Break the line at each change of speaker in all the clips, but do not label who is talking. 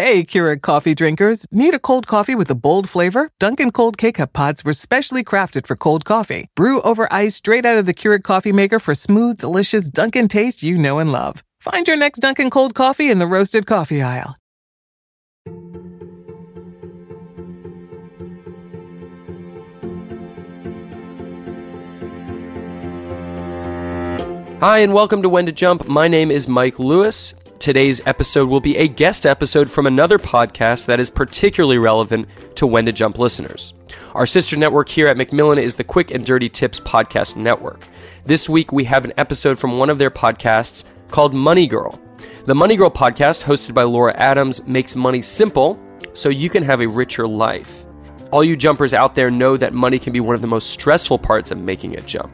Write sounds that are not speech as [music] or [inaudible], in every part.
Hey, Keurig coffee drinkers. Need a cold coffee with a bold flavor? Dunkin' Cold K-Cup pods were specially crafted for cold coffee. Brew over ice straight out of the Keurig coffee maker for smooth, delicious Dunkin' taste you know and love. Find your next Dunkin' Cold coffee in the roasted coffee aisle.
Hi, and welcome to When to Jump. My name is Mike Lewis. Today's episode will be a guest episode from another podcast that is particularly relevant to When to Jump listeners. Our sister network here at Macmillan is the Quick and Dirty Tips Podcast Network. This week we have an episode from one of their podcasts called Money Girl. The Money Girl podcast, hosted by Laura Adams, makes money simple so you can have a richer life. All you jumpers out there know that money can be one of the most stressful parts of making a jump.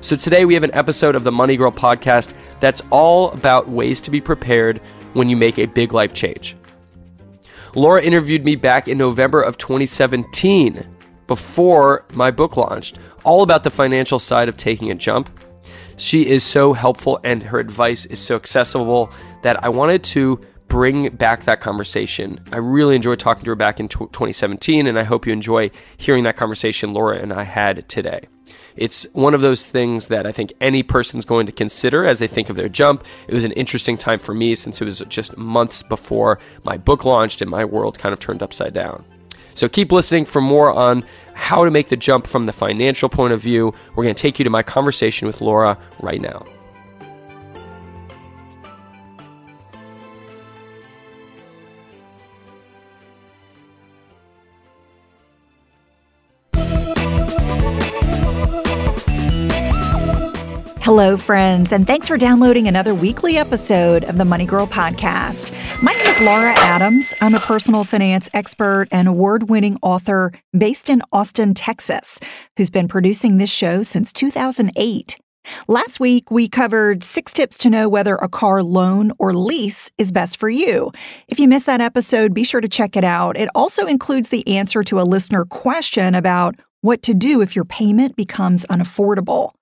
So today we have an episode of the Money Girl podcast that's all about ways to be prepared when you make a big life change. Laura interviewed me back in November of 2017 before my book launched, all about the financial side of taking a jump. She is so helpful and her advice is so accessible that I wanted to bring back that conversation. I really enjoyed talking to her back in 2017, and I hope you enjoy hearing that conversation Laura and I had today. It's one of those things that I think any person's going to consider as they think of their jump. It was an interesting time for me since it was just months before my book launched and my world kind of turned upside down. So keep listening for more on how to make the jump from the financial point of view. We're going to take you to my conversation with Laura right now.
Hello, friends, and thanks for downloading another weekly episode of the Money Girl podcast. My name is Laura Adams. I'm a personal finance expert and award winning author based in Austin, Texas, who's been producing this show since 2008. Last week, we covered six tips to know whether a car loan or lease is best for you. If you missed that episode, be sure to check it out. It also includes the answer to a listener question about what to do if your payment becomes unaffordable.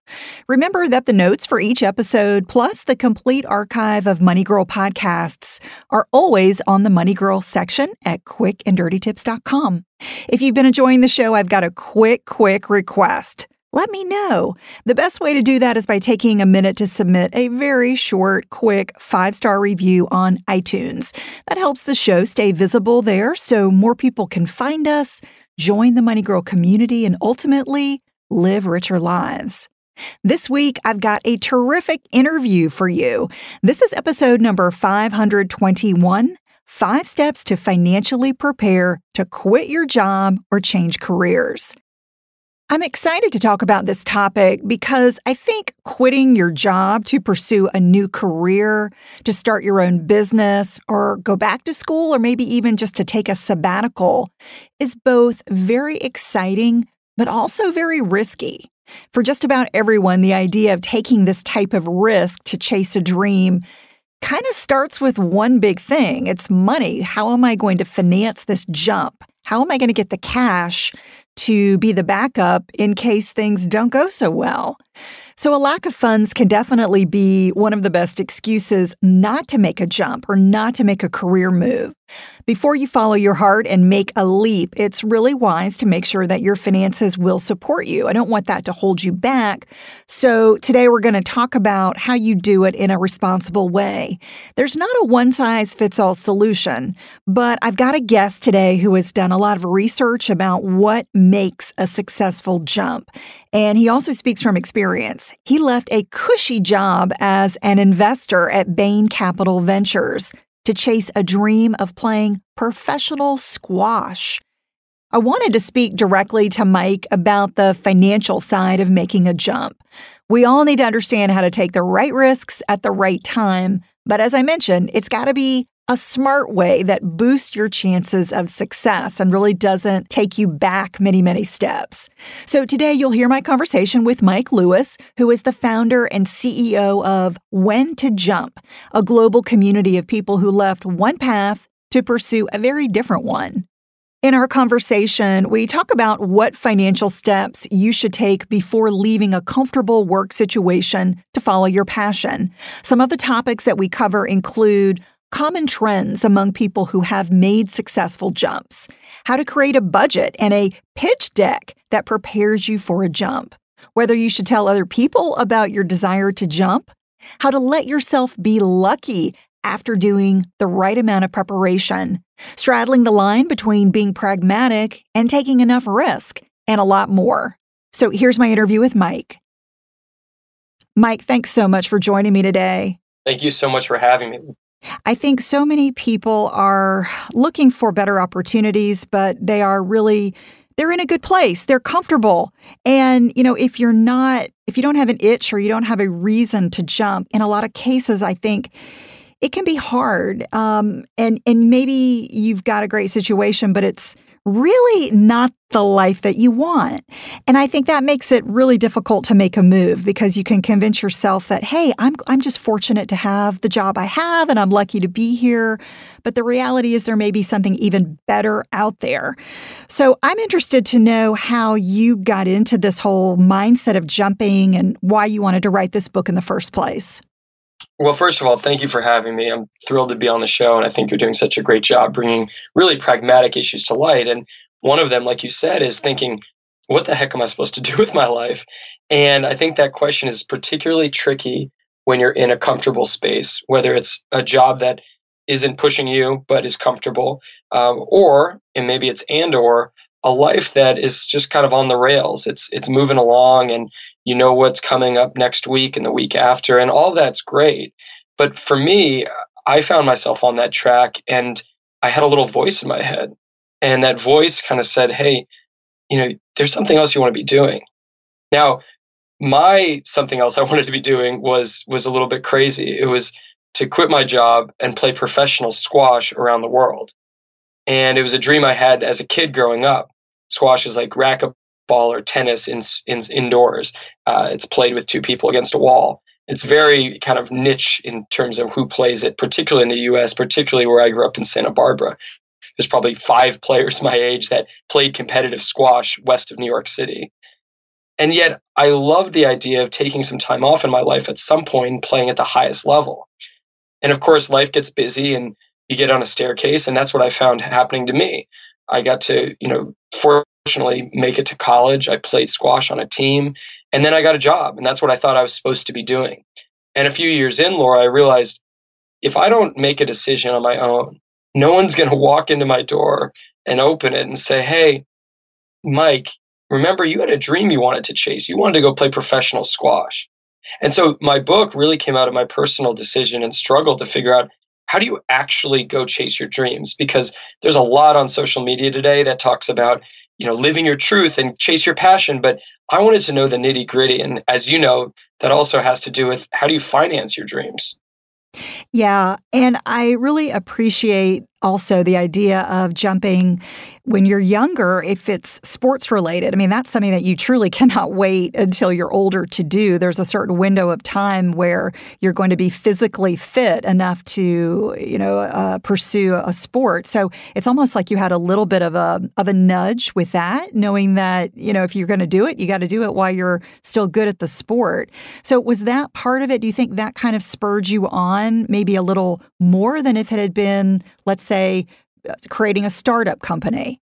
Remember that the notes for each episode, plus the complete archive of Money Girl podcasts, are always on the Money Girl section at quickanddirtytips.com. If you've been enjoying the show, I've got a quick, quick request. Let me know. The best way to do that is by taking a minute to submit a very short, quick five star review on iTunes. That helps the show stay visible there so more people can find us join the Money Girl community, and ultimately live richer lives. This week, I've got a terrific interview for you. This is episode number 521 Five Steps to Financially Prepare to Quit Your Job or Change Careers. I'm excited to talk about this topic because I think quitting your job to pursue a new career, to start your own business, or go back to school, or maybe even just to take a sabbatical is both very exciting, but also very risky. For just about everyone, the idea of taking this type of risk to chase a dream kind of starts with one big thing it's money. How am I going to finance this jump? How am I going to get the cash to be the backup in case things don't go so well. So, a lack of funds can definitely be one of the best excuses not to make a jump or not to make a career move. Before you follow your heart and make a leap, it's really wise to make sure that your finances will support you. I don't want that to hold you back. So, today we're going to talk about how you do it in a responsible way. There's not a one size fits all solution, but I've got a guest today who has done a lot of research about what makes a successful jump. And he also speaks from experience. He left a cushy job as an investor at Bain Capital Ventures to chase a dream of playing professional squash. I wanted to speak directly to Mike about the financial side of making a jump. We all need to understand how to take the right risks at the right time, but as I mentioned, it's got to be a smart way that boosts your chances of success and really doesn't take you back many, many steps. So today you'll hear my conversation with Mike Lewis, who is the founder and CEO of When to Jump, a global community of people who left one path to pursue a very different one. In our conversation, we talk about what financial steps you should take before leaving a comfortable work situation to follow your passion. Some of the topics that we cover include common trends among people who have made successful jumps, how to create a budget and a pitch deck that prepares you for a jump, whether you should tell other people about your desire to jump, how to let yourself be lucky after doing the right amount of preparation, straddling the line between being pragmatic and taking enough risk, and a lot more. So here's my interview with Mike. Mike, thanks so much for joining me today.
Thank you so much for having me.
I think so many people are looking for better opportunities, but they are really they're in a good place. They're comfortable. And, you know, if you're not if you don't have an itch or you don't have a reason to jump, in a lot of cases I think it can be hard. Um, and and maybe you've got a great situation, but it's really not the life that you want. And I think that makes it really difficult to make a move because you can convince yourself that, hey, I'm, I'm just fortunate to have the job I have and I'm lucky to be here. But the reality is there may be something even better out there. So I'm interested to know how you got into this whole mindset of jumping and why you wanted to write this book in the first place.
Well, first of all, thank you for having me. I'm thrilled to be on the show, and I think you're doing such a great job bringing really pragmatic issues to light. And one of them, like you said, is thinking, what the heck am I supposed to do [laughs] with my life? And I think that question is particularly tricky when you're in a comfortable space, whether it's a job that isn't pushing you but is comfortable, um, or and maybe it's and or a life that is just kind of on the rails. It's it's moving along, and you know what's coming up next week and the week after, and all that's great. But for me, I found myself on that track, and I had a little voice in my head, and that voice kind of said, "Hey, you know, there's something else you want to be doing." Now, my something else I [laughs] wanted to be doing was was a little bit crazy. It was to quit my job and play professional squash around the world. And it was a dream I had as a kid growing up. Squash is like racquetball or tennis in, in indoors. Uh, it's played with two people against a wall. It's very kind of niche in terms of who plays it, particularly in the U.S., particularly where I grew up in Santa Barbara. There's probably five [laughs] players my age that played competitive squash west of New York City. And yet, I loved the idea of taking some time off in my life at some point playing at the highest level. And of course, life gets busy and you get on a staircase, and that's what I found happening to me. I got to, you know, make it to college. I played squash on a team, and then I got a job, and that's what I thought I was supposed to be doing. And a few years in, Laura, I realized if I don't make a decision on my own, no one's going [laughs] to walk into my door and open it and say, "Hey, Mike, remember you had a dream you wanted to chase. You wanted to go play professional squash." And so my book really came out of my personal decision and struggle to figure out how do you actually go chase your dreams because there's a lot on social media today that talks about you know living your truth and chase your passion. But i wanted to know the nitty gritty and as you know that also has to do with how do you finance your dreams?
Yeah and i really appreciate also the idea of jumping when you're younger, if it's sports related. I mean, that's something that you truly [laughs] cannot wait until you're older to do. There's a certain window of time where you're going to be physically fit enough to, you know, uh, pursue a sport. So it's almost like you had a little bit of a of a nudge with that, knowing that you know if you're going to do it, you got to do it while you're still good at the sport. So was that part of it? Do you think that kind of spurred you on, maybe a little more than if it had been, let's say uh, creating a startup company?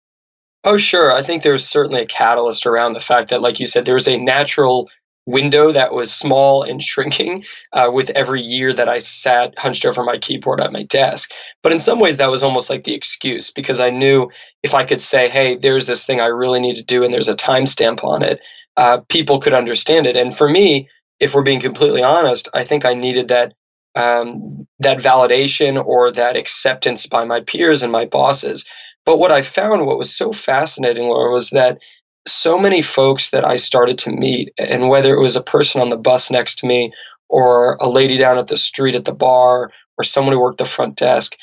Oh, sure. I think there was certainly a catalyst around the fact that, like you said, there was a natural window that was small and [laughs] shrinking uh, with every year that I sat hunched over my keyboard at my desk. But in some ways, that was almost like the excuse because I knew if I could say, hey, there's this thing I really need to do and there's a timestamp on it, uh, people could understand it. And for me, if we're being completely honest, I think I needed that um, that validation or that acceptance by my peers and my bosses. But what I found, what was so fascinating, Laura, was that so many folks that I started to meet, and whether it was a person on the bus next to me, or a lady down at the street at the bar, or someone who worked the front desk,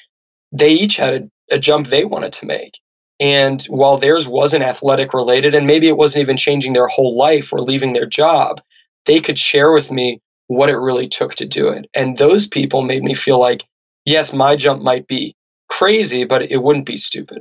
they each had a, a jump they wanted to make. And while theirs wasn't athletic related, and maybe it wasn't even changing their whole life or leaving their job, they could share with me what it really took to do it. And those people made me feel like, yes, my jump might be crazy, but it wouldn't be stupid.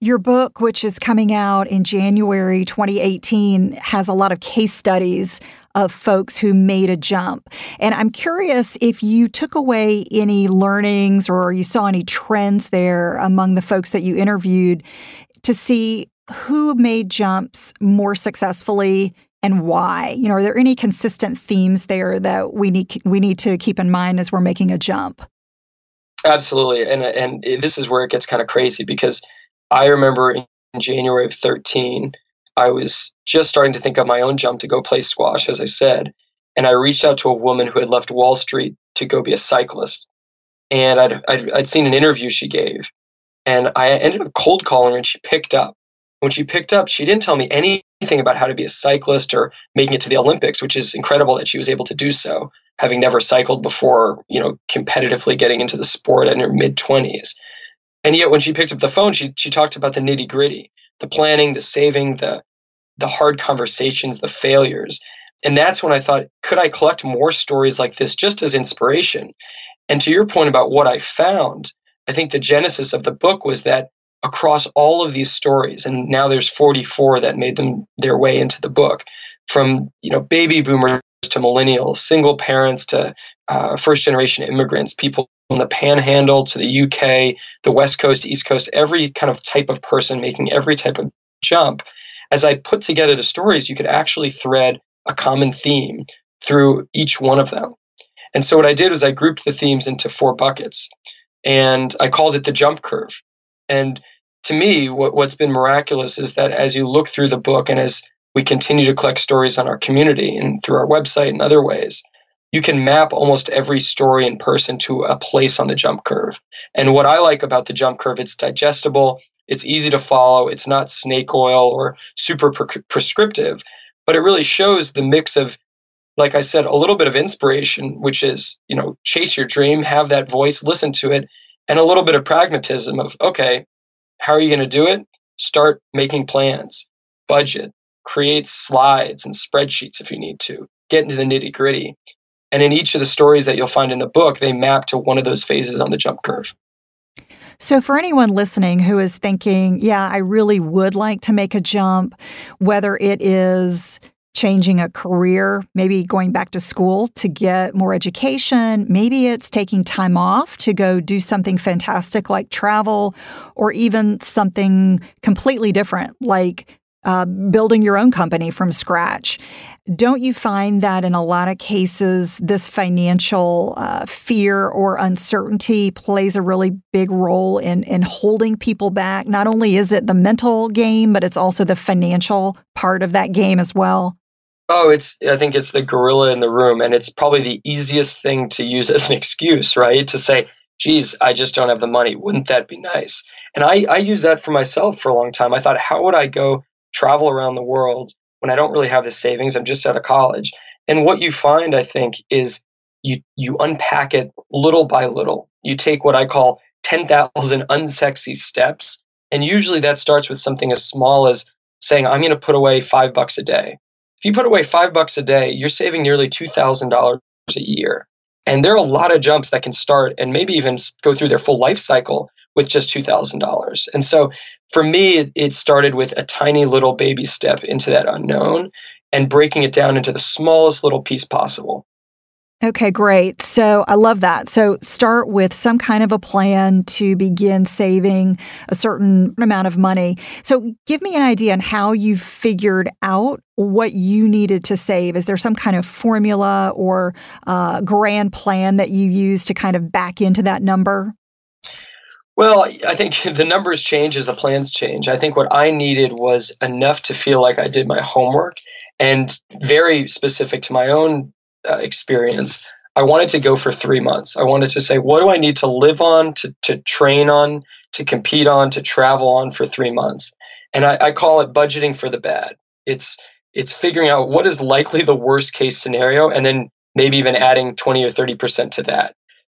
Your book, which is coming out in January 2018, has a lot of case studies of folks who made a jump. And I'm curious if you took away any learnings or you saw any trends there among the folks that you interviewed to see who made jumps more successfully and why? You know, are there any consistent themes there that we need we need to keep in mind as we're making a jump?
Absolutely, and and this is where it gets kind of crazy because I remember in January of 13, I was just starting to think of my own jump to go play squash, as I said, and I reached out to a woman who had left Wall Street to go be a cyclist, and I'd I'd, I'd seen an interview she gave, and I ended up cold calling her, and she picked up. When she picked up, she didn't tell me anything about how to be a cyclist or making it to the Olympics, which is incredible that she was able to do so, having never cycled before, you know, competitively getting into the sport in her mid 20s. And yet when she picked up the phone, she she talked about the nitty-gritty, the planning, the saving, the the hard conversations, the failures. And that's when I thought, could I collect more stories like this just as inspiration? And to your point about what I found, I think the genesis of the book was that across all of these stories. And now there's 44 that made them their way into the book from you know baby boomers to millennials single parents to uh, first generation immigrants people from the panhandle to the uk the west coast east coast every kind of type of person making every type of jump. As i put together the stories you could actually thread a common theme through each one of them. And so what i did was i grouped the themes into four buckets and i called it the jump curve. And to me, what, what's been miraculous is that as you look through the book and as we continue to collect stories on our community and through our website and other ways, you can map almost every story in person to a place on the jump curve. And what I like about the jump curve, it's digestible, it's easy to follow, it's not snake oil or super pre- prescriptive, but it really shows the mix of like I said, a little bit of inspiration, which is, you know, chase your dream, have that voice, listen to it, and a little bit of pragmatism of, okay, how are you going to do it? Start making plans, budget, create slides and spreadsheets if you need to, get into the nitty gritty. And in each of the stories that you'll find in the book, they map to one of those phases on the jump curve.
So, for anyone listening who is thinking, yeah, I really would like to make a jump, whether it is changing a career, maybe going back to school to get more education. Maybe it's taking time off to go do something fantastic like travel, or even something completely different like uh, building your own company from scratch. Don't you find that in a lot of cases, this financial uh, fear or uncertainty plays a really big role in, in holding people back? Not only is it the mental game, but it's also the financial part of that game as well.
Oh, it's I think it's the gorilla in the room and it's probably the easiest thing to use as an [laughs] excuse, right? To say, geez, I just don't have the money. Wouldn't that be nice? And I, I use that for myself for a long time. I thought, how would I go travel around the world when I don't really have the savings? I'm just out of college. And what you find, I think, is you you unpack it little by little. You take what I call 10,000 unsexy steps. And usually that starts with something as small as saying, I'm going to put away five bucks a day if you put away five bucks a day, you're saving nearly $2,000 a year. And there are a lot of jumps that can start and maybe even go through their full life cycle with just $2,000. And so for me, it started with a tiny little baby step into that unknown and breaking it down into the smallest little piece possible.
Okay, great. So I love that. So start with some kind of a plan to begin saving a certain amount of money. So give me an idea on how you figured out what you needed to save. Is there some kind of formula or uh, grand plan that you use to kind of back into that number?
Well, I think [laughs] the numbers change as the plans change. I think what I needed was enough to feel like I did my homework and very specific to my own uh, experience, I wanted to go for three months. I wanted to say, what do I need to live on, to, to train on, to compete on, to travel on for three months? And I, I call it budgeting for the bad. It's it's figuring out what is likely the worst case scenario, and then maybe even adding twenty or thirty percent to that.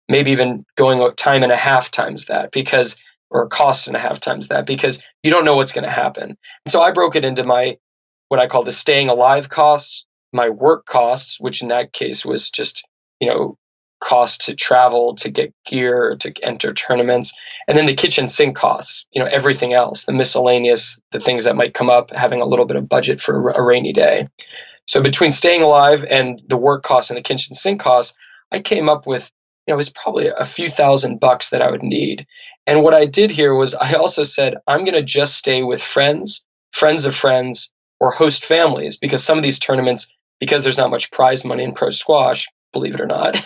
Maybe even going time and a half times that because or cost and a half times that because you don't know what's going to happen. And so I broke it into my what I call the staying alive costs, my work costs, which in that case was just, you know, cost to travel, to get gear, to enter tournaments, and then the kitchen sink costs, you know, everything else, the miscellaneous, the things that might come up, having a little bit of budget for a rainy day. So between staying alive and the work costs and the kitchen sink costs, I came up with, you know, it was probably a few thousand bucks that I would need. And what I did here was I also said, I'm going to just stay with friends, friends of friends, or host families because some of these tournaments, because there's not much prize money in pro squash, believe it or not,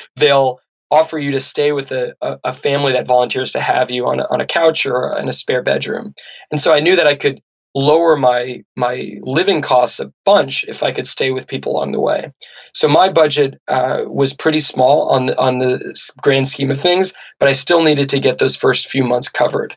[laughs] they'll offer you to stay with a, a, family that volunteers to have you on a, on a couch or in a spare bedroom. And so I knew that I could lower my my living costs a bunch if I could stay with people along the way. So my budget uh, was pretty small on the on the grand scheme of things, but I still needed to get those first few months covered.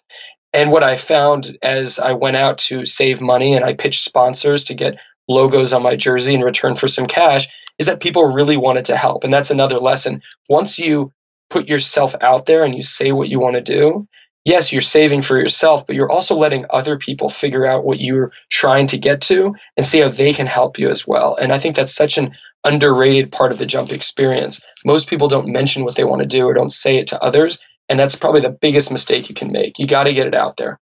And what I found as I went out to save money and I pitched sponsors to get logos on my jersey in return for some cash is that people really wanted to help. And that's another lesson. Once you put yourself out there and you say what you want to do, yes, you're saving for yourself, but you're also letting other people figure out what you're trying to get to and see how they can help you as well. And I think that's such an underrated part of the jump experience. Most people don't mention what they want to do or don't say it to others. And that's probably the biggest mistake you can make. You got to get it out there.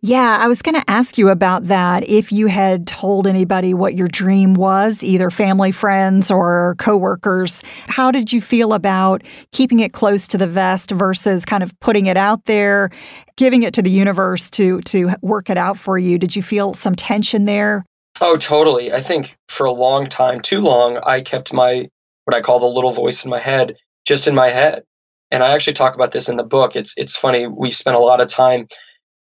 Yeah, I was going to ask you about that. If you had told anybody what your dream was, either family, friends, or coworkers, how did you feel about keeping it close to the vest versus kind of putting it out there, giving it to the universe to to work it out for you? Did you feel some tension there?
Oh, totally. I think for a long time, too long, I kept my what I call the little voice in my head just in my head. And I actually talk about this in the book. It's it's funny. We spent a lot of time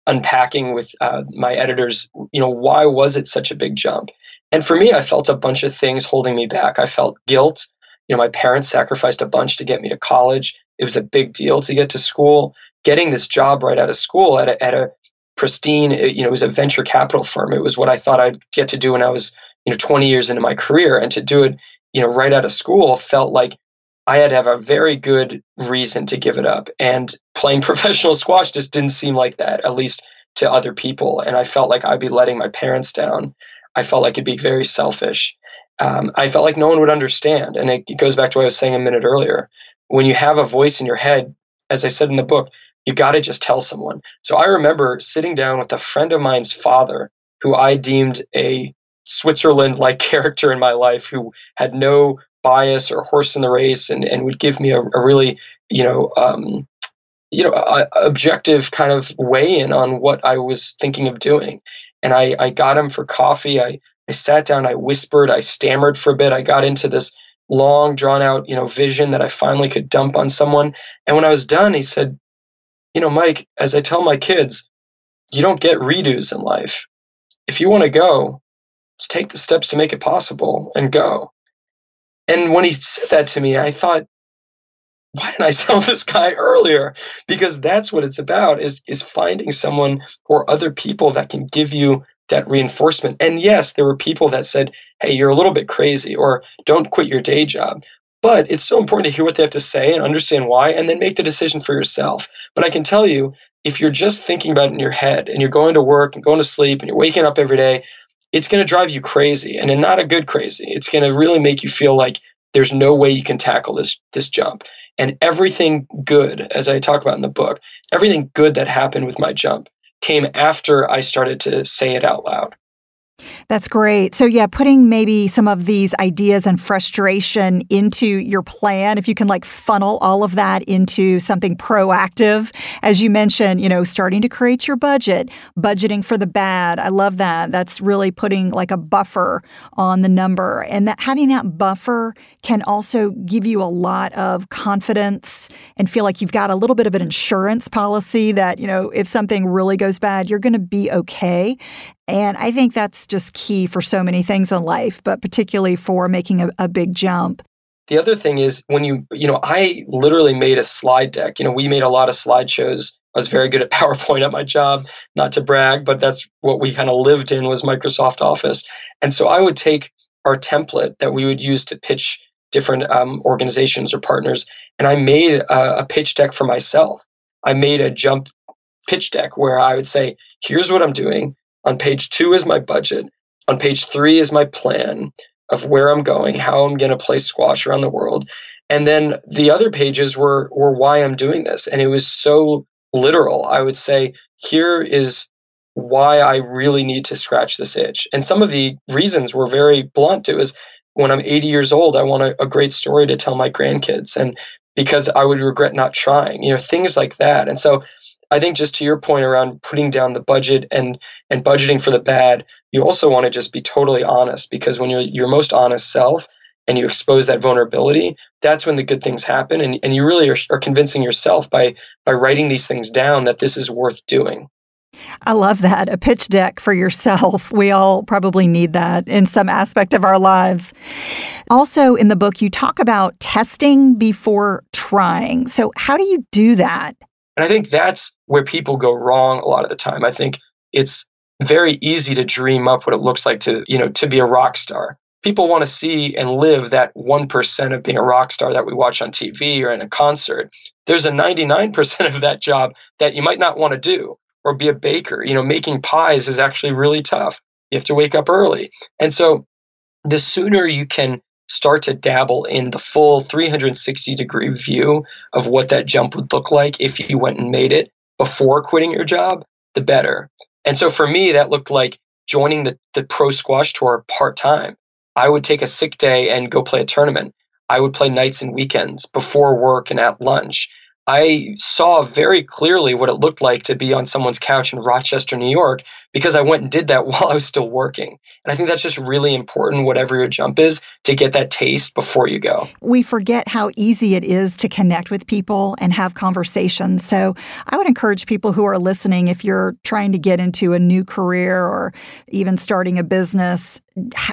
unpacking with uh, my editors, you know, why was it such a big jump? And for me, I felt a bunch of things holding me back. I felt guilt. You know, my parents sacrificed a bunch to get me to college. It was a big deal to get to school. Getting this job right out of school at a, at a pristine, you know, it was a venture capital firm. It was what I thought I'd get to do when I was, you know, 20 years into my career. And to do it, you know, right out of school felt like I had to have a very good reason to give it up. And playing [laughs] professional squash just didn't seem like that, at least to other people. And I felt like I'd be letting my parents down. I felt like it'd be very selfish. Um, I felt like no one would understand. And it, it goes back to what I was saying a minute earlier. When you have a voice in your head, as I said in the book, you got to just tell someone. So I remember sitting down with a friend of mine's father, who I deemed a Switzerland like [laughs] character in my life, who had no bias or horse in the race and, and would give me a, a really, you know, um, you know, a, a objective kind of weigh in on what I was thinking of doing. And I, I got him for coffee. I, I sat down, I whispered, I stammered for a bit. I got into this long, drawn out, you know, vision that I finally could dump on someone. And when I was done, he said, You know, Mike, as I tell my kids, you don't get redos in life. If you want to go, just take the steps to make it possible and go. And when he said that to me, I thought, why didn't I tell [laughs] this guy earlier? Because that's what it's about is, is finding someone or other people that can give you that reinforcement. And yes, there were people that said, hey, you're a little bit crazy or don't quit your day job. But it's so important to hear what they have to say and understand why and then make the decision for yourself. But I can tell you, if you're just thinking about it in your head and you're going to work and going to sleep and you're waking up every day, it's going to drive you crazy and not a good crazy. It's going to really make you feel like there's no way you can tackle this this jump. And everything good, as I talk about in the book, everything good that happened with my jump came after I started to say it out loud.
That's great. So, yeah, putting maybe some of these ideas and frustration into your plan, if you can like funnel all of that into something proactive, as you mentioned, you know, starting to create your budget, budgeting for the bad. I love that. That's really putting like a buffer on the number. And that having that buffer can also give you a lot of confidence and feel like you've got a little bit of an insurance policy that, you know, if something really goes bad, you're going to be okay. And I think that's just key for so many things in life, but particularly for making a, a big jump.
The other thing is when you, you know, I literally made a slide deck. You know, we made a lot of slideshows. I was very good at [laughs] PowerPoint at my job, not to brag, but that's what we kind of lived in was Microsoft Office. And so I would take our template that we would use to pitch different um, organizations or partners, and I made a, a pitch deck for myself. I made a jump pitch deck where I would say, here's what I'm doing. On page two is my budget. On page three is my plan of where I'm going, how I'm going to play squash around the world. And then the other pages were were why I'm doing this. And it was so literal. I would say, here is why I really need to scratch this itch. And some of the reasons were very blunt. It was when I'm 80 years old, I want a, a great story to tell my grandkids. And because I would regret not trying, you know, things like that. And so I think just to your point around putting down the budget and and budgeting for the bad, you also want to just be totally honest because when you're your most honest self and you expose that vulnerability, that's when the good things happen. And, and you really are, are convincing yourself by by writing these things down that this is worth doing.
I love that. A pitch deck for yourself. We all probably need that in some aspect of our lives. Also, in the book, you talk about testing before trying. So, how do you do that?
And I think that's where people go wrong a lot of the time. I think it's very easy to dream up what it looks like to, you know, to be a rock star. People want to see and live that 1% of being a rock star that we watch on TV or in a concert. There's a 99% of that job that you might not want to do or be a baker. You know, making pies is actually really tough. You have to wake up early. And so the sooner you can start to dabble in the full 360 degree view of what that jump would look like if you went and made it before quitting your job, the better. And so for me, that looked like joining the, the pro squash tour part time. I would take a sick day and go play a tournament. I would play nights and weekends before work and at lunch. I saw very clearly what it looked like to be on someone's couch in Rochester, New York, because I went and did that [laughs] while I was still working. And I think that's just really important, whatever your jump is, to get that taste before you go.
We forget how easy it is to connect with people and have conversations. So I would encourage people who are listening, if you're trying to get into a new career or even starting a business,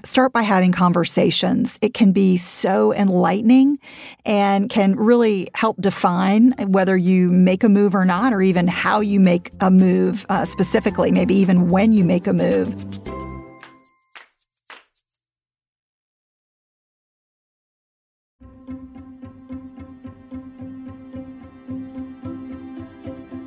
start by having conversations. It can be so enlightening and can really help define whether you make a move or not, or even how you make a move uh, specifically, maybe even when you make a move.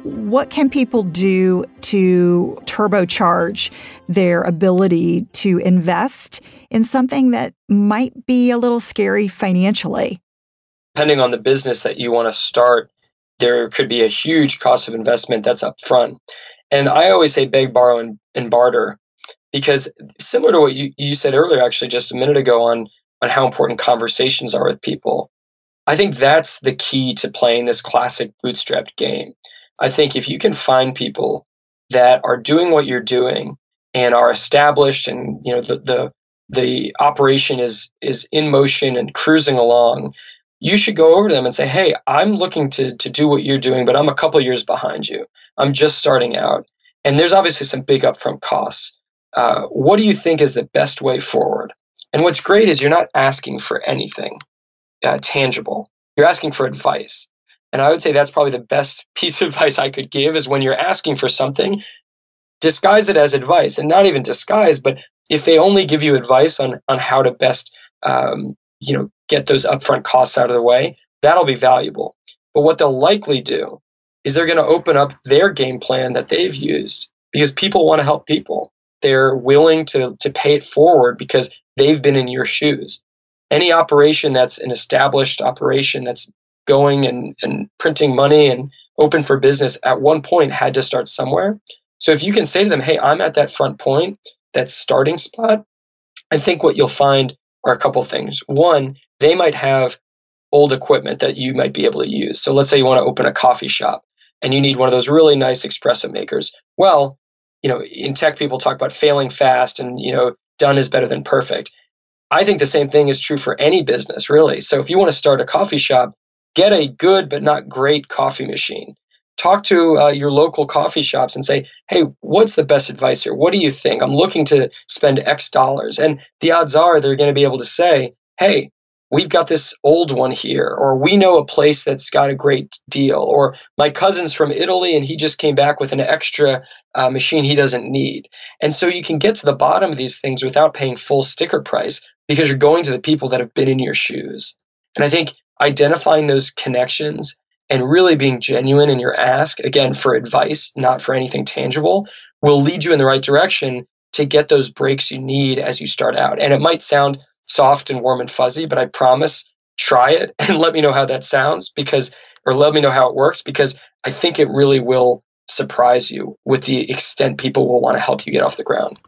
what can people do to turbocharge their ability to invest in something that might be a little scary financially?
Depending on the business that you want to start, there could be a huge cost of investment that's up front. And I always say beg, borrow, and, and barter because similar to what you, you said earlier, actually, just a minute ago on, on how important conversations are with people, I think that's the key to playing this classic bootstrapped game. I think if you can find people that are doing what you're doing and are established and you know the the the operation is is in motion and cruising along, you should go over to them and say, "Hey, I'm looking to to do what you're doing, but I'm a couple years behind you. I'm just starting out, and there's obviously some big upfront costs. Uh, what do you think is the best way forward?" And what's great is you're not asking for anything uh, tangible. You're asking for advice. And I would say that's probably the best [laughs] piece of advice I could give is when you're asking for something, disguise it as advice and not even disguise, but if they only give you advice on, on how to best, um, you know, get those upfront costs out of the way, that'll be valuable. But what they'll likely do is they're going to open up their game plan that they've used because people want to help people. They're willing to, to pay it forward because they've been in your shoes. Any operation that's an established operation that's going and, and printing money and open for business at one point had to start somewhere. So if you can say to them, hey, I'm at that front point, that starting spot, I think what you'll find are a couple things. One, they might have old equipment that you might be able to use. So let's say you want to open a coffee shop and you need one of those really nice espresso makers. Well, you know, in tech people talk about failing fast and, you know, done is better than perfect. I think the same thing is true for any business, really. So if you want to start a coffee shop, get a good but not great coffee machine. Talk to uh, your local coffee shops and say, hey, what's the best advice here? What do you think? I'm looking to spend X dollars. And the odds are they're going to be able to say, hey, we've got this old one here, or we know a place that's got a great deal, or my cousin's from Italy and he just came back with an extra uh, machine he doesn't need. And so you can get to the bottom of these things without paying full sticker price because you're going to the people that have been in your shoes. And I think identifying those connections and really being genuine in your ask, again, for advice, not for anything tangible, will lead you in the right direction to get those breaks you need as you start out. And it might sound soft and warm and fuzzy, but I promise try it [laughs] and let me know how that sounds because, or let me know how it works because I think it really will surprise you with the extent people will want to help you get off the ground.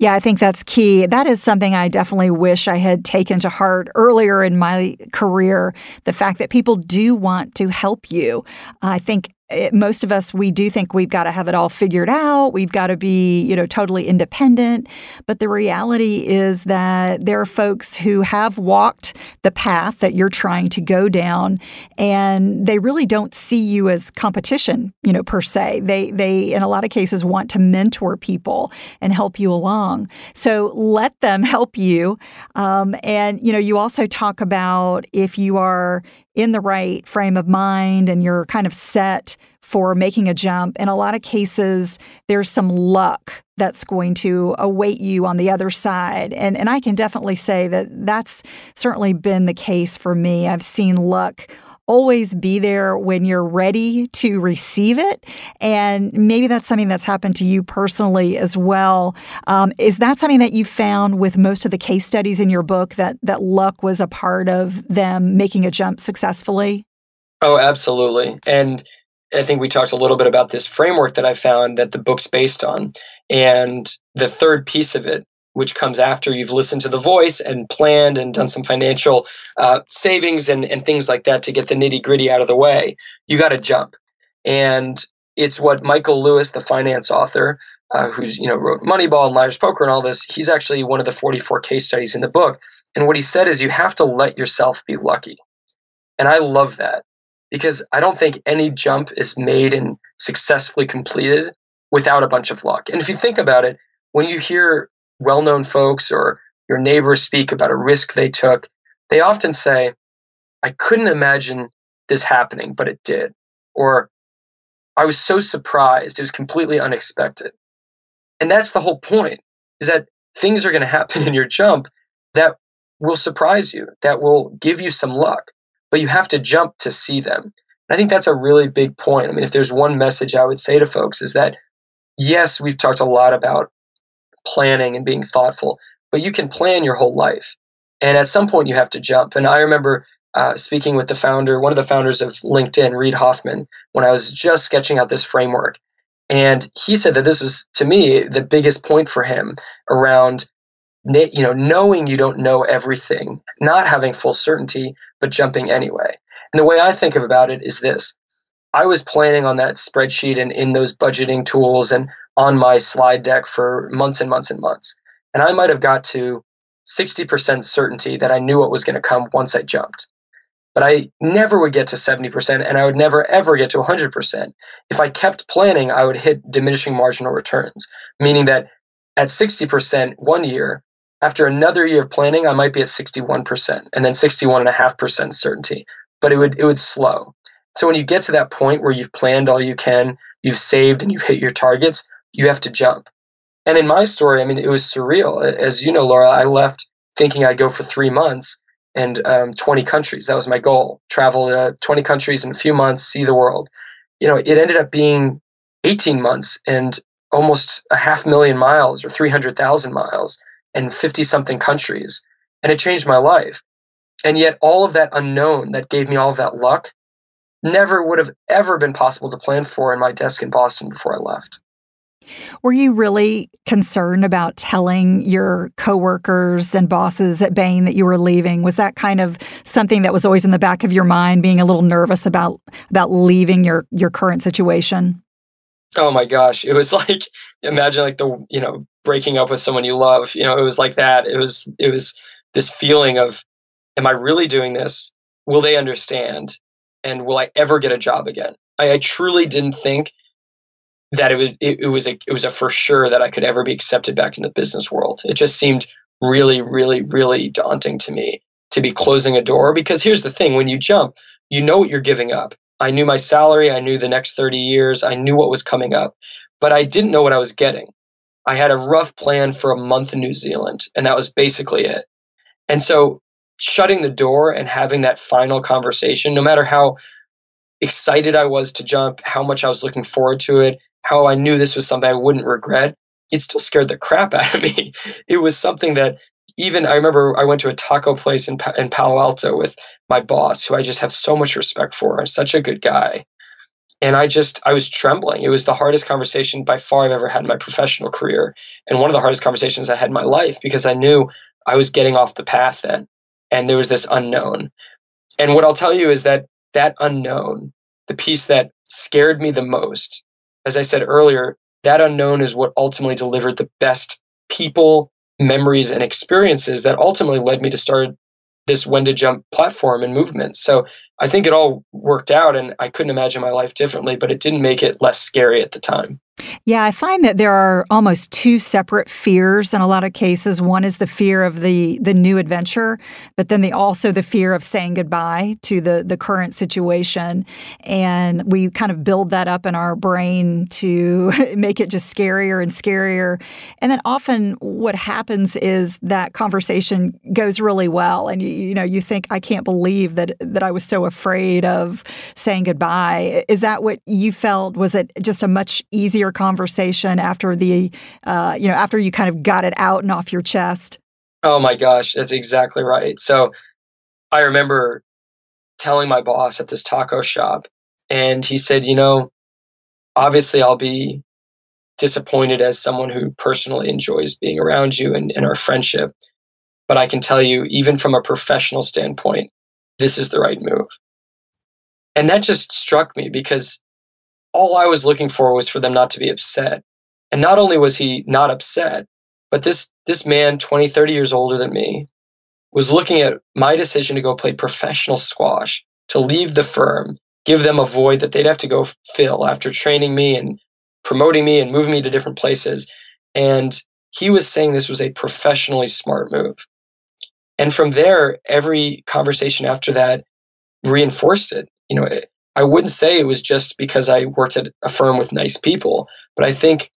Yeah, I think that's key. That is something I definitely wish I had taken to heart earlier in my career. The fact that people do want to help you. I think it, most of us we do think we've got to have it all figured out. We've got to be you know totally independent. But the reality is that there are folks who have walked the path that you're trying to go down and they really don't see you as competition you know per se. They they in a lot of cases want to mentor people and help you along. So let them [laughs] help you. Um, and you know you also talk about if you are in the right frame of mind and you're kind of set for making a jump. In a lot of cases, there's some luck that's going to await you on the other side. And, and I can definitely say that that's certainly been the case for me. I've seen luck always be there when you're ready to receive it. And maybe that's something that's happened to you personally as well. Um, is that something that you found with most of the case studies in your book that that luck was a part of them making a jump successfully?
Oh, absolutely. And I think we talked a little bit about this framework that I found that the book's based on. And the third piece of it which comes after you've listened to the voice and planned and done some financial uh, savings and, and things like that to get the nitty gritty out of the way, you got to jump. And it's what Michael Lewis, the finance author, uh, who's you know wrote Moneyball and Liar's Poker and all this, he's actually one of the 44 case studies in the book. And what he said is you have to let yourself be lucky. And I love that because I don't think any jump is made and successfully completed without a bunch of luck. And if you think about it, when you hear well known folks or your neighbors speak about a risk they took, they often say, I couldn't imagine this happening, but it did. Or I was so surprised, it was completely unexpected. And that's the whole point is that things are going to happen [laughs] in your jump that will surprise you, that will give you some luck, but you have to jump to see them. And I think that's a really big point. I mean, if there's one message I would say to folks is that yes, we've talked a lot about planning and being thoughtful, but you can plan your whole life. And at some point, you have to jump. And I remember uh, speaking with the founder, one of the founders of LinkedIn, Reid Hoffman, when I was just sketching out this framework. And he said that this was, to me, the biggest point for him around you know knowing you don't know everything not having full certainty but jumping anyway and the way i think about it is this i was planning on that spreadsheet and in those budgeting tools and on my slide deck for months and months and months. And I might have got to 60% certainty that I knew what was going to come once I jumped. But I never would get to 70%, and I would never ever get to 100%. If I kept planning, I would hit diminishing marginal returns, meaning that at 60% one year, after another year of planning, I might be at 61% and then 61.5% certainty, but it would, it would slow. So when you get to that point where you've planned all you can, you've saved and you've hit your targets, you have to jump. And in my story, I mean, it was surreal. As you know, Laura, I left thinking I'd go for three months and um, 20 countries. That was my goal. Travel uh, 20 countries in a few months, see the world. You know, it ended up being 18 months and almost a half million miles or 300,000 miles and 50 something countries. And it changed my life. And yet, all of that unknown that gave me all of that luck never would have ever been possible to plan for in my desk in Boston before I left.
Were you really concerned about telling your coworkers and bosses at Bain that you were leaving? Was that kind of something that was always in the back of your mind, being a little nervous about about leaving your your current situation?
Oh my gosh, it was [laughs] like imagine like the you know breaking up with someone you love. You know, it was like that. It was it was this feeling of, am I really doing this? Will they understand? And will I ever get a job again? I, I truly didn't think that it was it, it was a it was a for sure that I could ever be accepted back in the business world. It just seemed really, really, really daunting to me to be closing a door because here's the thing when you jump, you know what you're giving up. I knew my salary, I knew the next 30 years, I knew what was coming up, but I didn't know what I was getting. I had a rough plan for a month in New Zealand, and that was basically it. And so shutting the door and having that final conversation, no matter how excited I was to jump, how much I was looking forward to it, how I knew this was something I wouldn't regret, it still scared the crap out of me. [laughs] It was something that even I remember I went to a taco place in, in Palo Alto with my boss, who I just have so much respect for, and such a good guy. And I just, I was trembling. It was the hardest conversation by far I've ever had in my professional career. And one of the hardest conversations I had in my life because I knew I was getting off the path then. And there was this unknown. And what I'll tell you is that that unknown, the piece that scared me the most, as I said earlier, that unknown is what ultimately delivered the best people, memories, and experiences that ultimately led me to start this when to jump platform and movement. So I think it all worked out and I couldn't imagine my life differently, but it didn't make it less scary at the time.
Yeah, I find that there are almost two separate fears in a lot of cases. One is the fear of the the new adventure, but then the also the fear of saying goodbye to the the current situation, and we kind of build that up in our brain to [laughs] make it just scarier and scarier. And then often what happens is that conversation goes really well, and you, you know you think I can't believe that that I was so afraid of saying goodbye. Is that what you felt? Was it just a much easier conversation after the, uh, you know, after you kind of got it out and off your chest?
Oh my gosh, that's exactly right. So I remember telling my boss at this taco shop, and he said, you know, obviously I'll be disappointed as someone who personally enjoys being around you and, and our friendship. But I can tell you, even from a professional standpoint, this is the right move. And that just struck me because all I was looking for was for them not to be upset. And not only was he not upset, but this this man, 20, 30 years older than me, was looking at my decision to go play professional squash, to leave the firm, give them a void that they'd have to go fill after training me and promoting me and moving me to different places. And he was saying this was a professionally smart move. And from there, every conversation after that reinforced it. You know, I wouldn't say it was just because I worked at a firm with nice people, but I think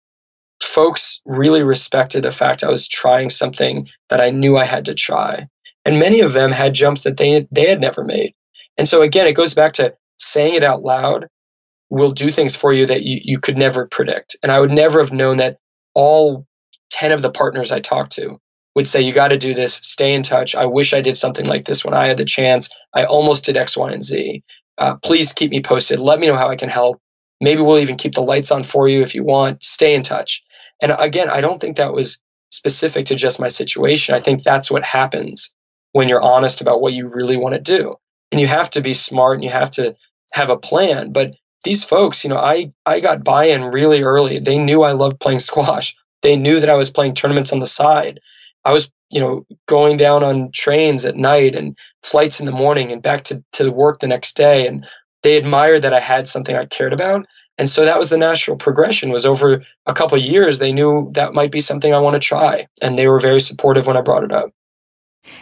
folks really respected the fact I was trying something that I knew I had to try. And many of them had jumps that they they had never made. And so again, it goes back to saying it out loud will do things for you that you, you could never predict. And I would never have known that all 10 of the partners I talked to would say, You got to do this, stay in touch. I wish I did something like this when I had the chance. I almost did X, Y, and Z uh, please keep me posted. Let me know how I can help. Maybe we'll even keep the lights on for you if you want. Stay in touch. And again, I don't think that was specific to just my situation. I think that's what happens when you're honest about what you really want to do. And you have to be smart and you have to have a plan. But these folks, you know, I, I got buy in really early. They knew I loved playing [laughs] squash. They knew that I was playing tournaments on the side. I was you know, going down on trains at night and flights in the morning and back to, to work the next day. And they admired that I had something I cared about. And so that was the natural progression was over a couple years, they knew that might be something I want to try. And they were very supportive when I brought it up.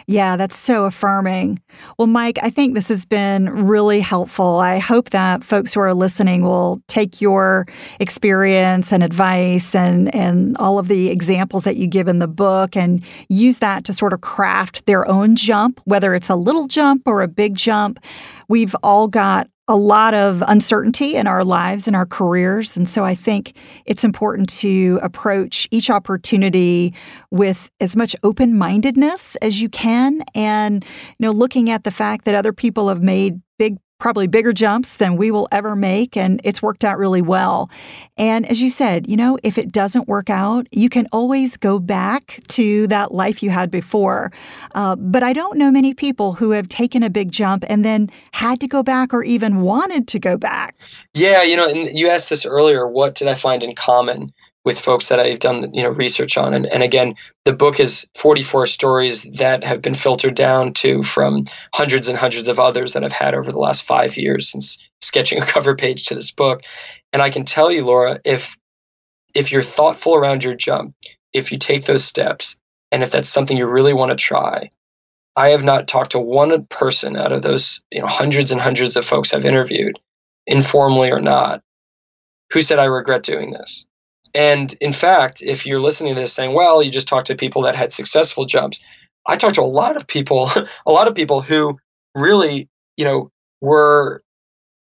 Yeah, that's so affirming. Well, Mike, I think this has been really helpful. I hope that folks who are listening will take your experience and advice and, and all of the examples that you give in the book and use that to sort of craft their own jump, whether it's a little jump or a big jump. We've all got a lot of uncertainty in our lives and our careers. And so I think it's important to approach each opportunity with as much open mindedness as you can and, you know, looking at the fact that other people have made big probably bigger jumps than we will ever make. And it's worked out really well. And as you said, you know, if it doesn't work out, you can always go back to that life you had before. Uh, but I don't know many people who have taken a big jump and then had to go back or even wanted to go back.
Yeah, you know, and you asked this earlier what did I find in common? With folks that I've done you know research on. And, and again, the book is 44 stories that have been filtered down to from hundreds and hundreds of others that I've had over the last five years since sketching a [laughs] cover page to this book. And I can tell you, Laura, if if you're thoughtful around your jump, if you take those steps, and if that's something you really want to try, I have not talked to one person out of those you know hundreds and hundreds of folks I've interviewed, informally or not, who said I regret doing this and in fact, if you're listening to this saying, well, you just talked to people that had successful jumps, I talked to a lot of people, [laughs] a lot of people who really, you know, were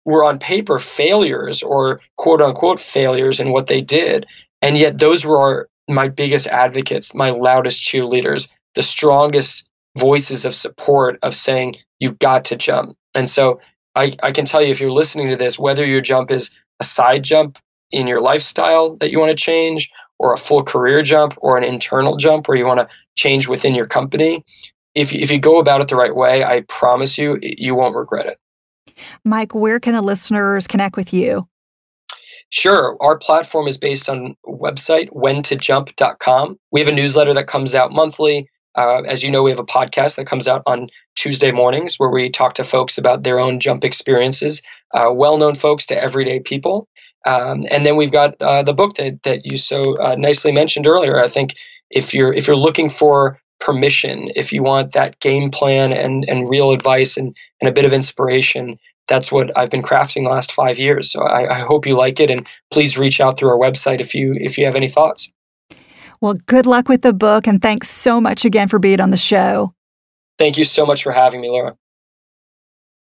were on paper failures or quote unquote failures in what they did. And yet those were our, my biggest advocates, my loudest cheerleaders, the strongest voices of support of saying you've got to jump. And so I, I can tell you if you're listening to this, whether your jump is a side jump in your lifestyle that you want to change, or a full career jump, or an internal jump where you want to change within your company, if, if you go about it the right way, I promise you, you won't regret it.
Mike, where can the listeners connect with you?
Sure. Our platform is based on website whentojump.com. We have a newsletter that comes out monthly. Uh, as you know, we have a podcast that comes out on Tuesday mornings where we talk to folks about their own jump experiences, uh, well known folks to everyday people. Um, and then we've got uh, the book that, that you so uh, nicely mentioned earlier. I think if you're if you're looking for permission, if you want that game plan and, and real advice and, and a bit of inspiration, that's what I've been crafting the last five years. So I, I hope you like it, and please reach out through our website if you if you have any thoughts.
Well, good luck with the book, and thanks so much again for being on the show.
Thank you so much for having me, Laura.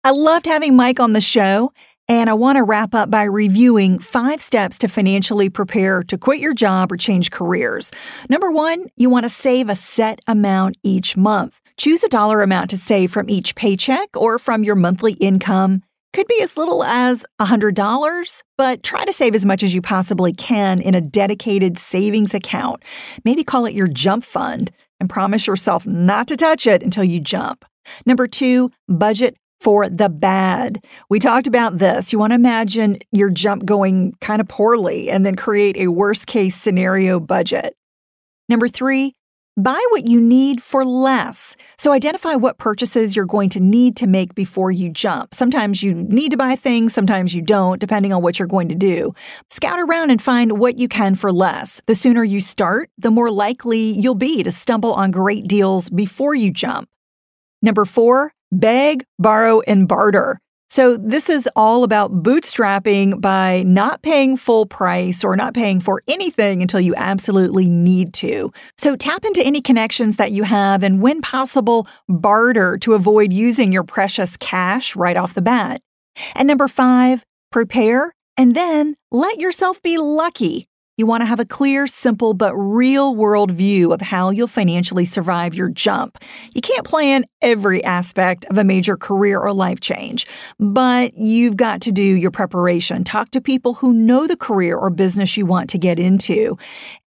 I loved having Mike on the show, and I want to wrap up by reviewing five steps to financially prepare to quit your job or change careers. Number one, you want to save a set amount each month. Choose a dollar amount to save from each paycheck or from your monthly income. Could be as little as $100, but try to save as much as you possibly can in a dedicated savings account. Maybe call it your jump fund and promise yourself not to touch it until you jump. Number two, budget for the bad. We talked about this. You want to imagine your jump going kind of poorly and then create a worst case scenario budget. Number three, buy what you need for less. So identify what purchases you're going to need to make before you jump. Sometimes you need to buy things, sometimes you don't, depending on what you're going to do. Scout around and find what you can for less. The sooner you start, the more likely you'll be to stumble on great deals before you jump. Number four, beg, borrow, and barter. So, this is all about bootstrapping by not paying full price or not paying for anything until you absolutely need to. So, tap into any connections that you have and, when possible, barter to avoid using your precious cash right off the bat. And number five, prepare and then let yourself be lucky. You want to have a clear, simple, but real world view of how you'll financially survive your jump. You can't plan every aspect of a major career or life change, but you've got to do your preparation. Talk to people who know the career or business you want to get into.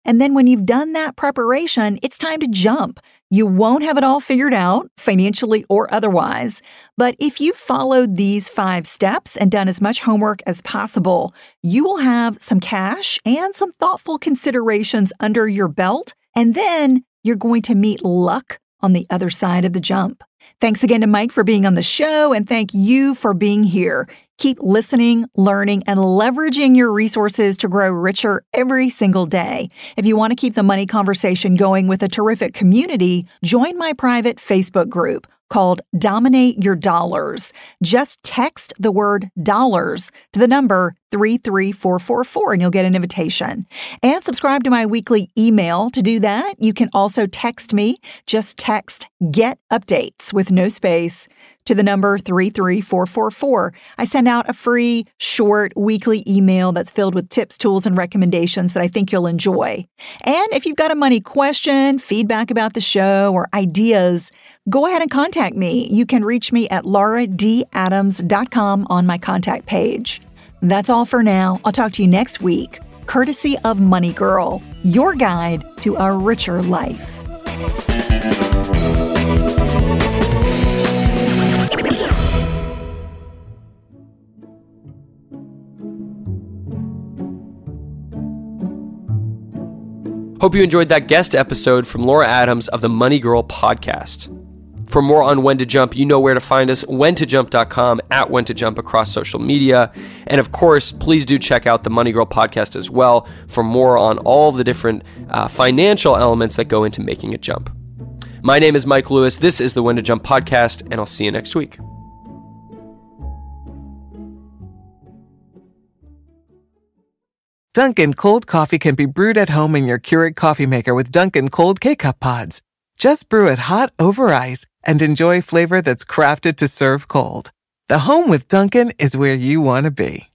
And then when you've done that preparation, it's time to jump. You won't have it all figured out, financially or otherwise. But if you followed these five steps and done as much homework as possible, you will have some cash and some thoughtful considerations under your belt. And then you're going to meet luck on the other side of the jump. Thanks again to Mike for being on the show, and thank you for being here. Keep listening, learning, and leveraging your resources to grow richer every single day. If you want to keep the money conversation going with a terrific community, join my private Facebook group called Dominate Your Dollars. Just text the word dollars to the number 33444 and you'll get an invitation. And subscribe to my weekly email. To do that, you can also text me. Just text get updates with no space to the number 33444. I send out a free, short, weekly email that's filled with tips, tools, and recommendations that I think you'll enjoy. And if you've got a money question, feedback about the show, or ideas, go ahead and contact me. You can reach me at lauradadams.com on my contact page. That's all for now. I'll talk to you next week, courtesy of Money Girl, your guide to a richer life.
Hope you enjoyed that guest episode from Laura Adams of the Money Girl podcast. For more on when to jump, you know where to find us, whentojump.com, at when to jump across social media. And of course, please do check out the Money Girl podcast as well for more on all the different uh, financial elements that go into making a jump. My name is Mike Lewis. This is the When to Jump podcast, and I'll see you next week.
Dunkin' cold coffee can be brewed at home in your Keurig coffee maker with Dunkin' cold K-cup pods. Just brew it hot over ice and enjoy flavor that's crafted to serve cold. The home with Dunkin' is where you want to be.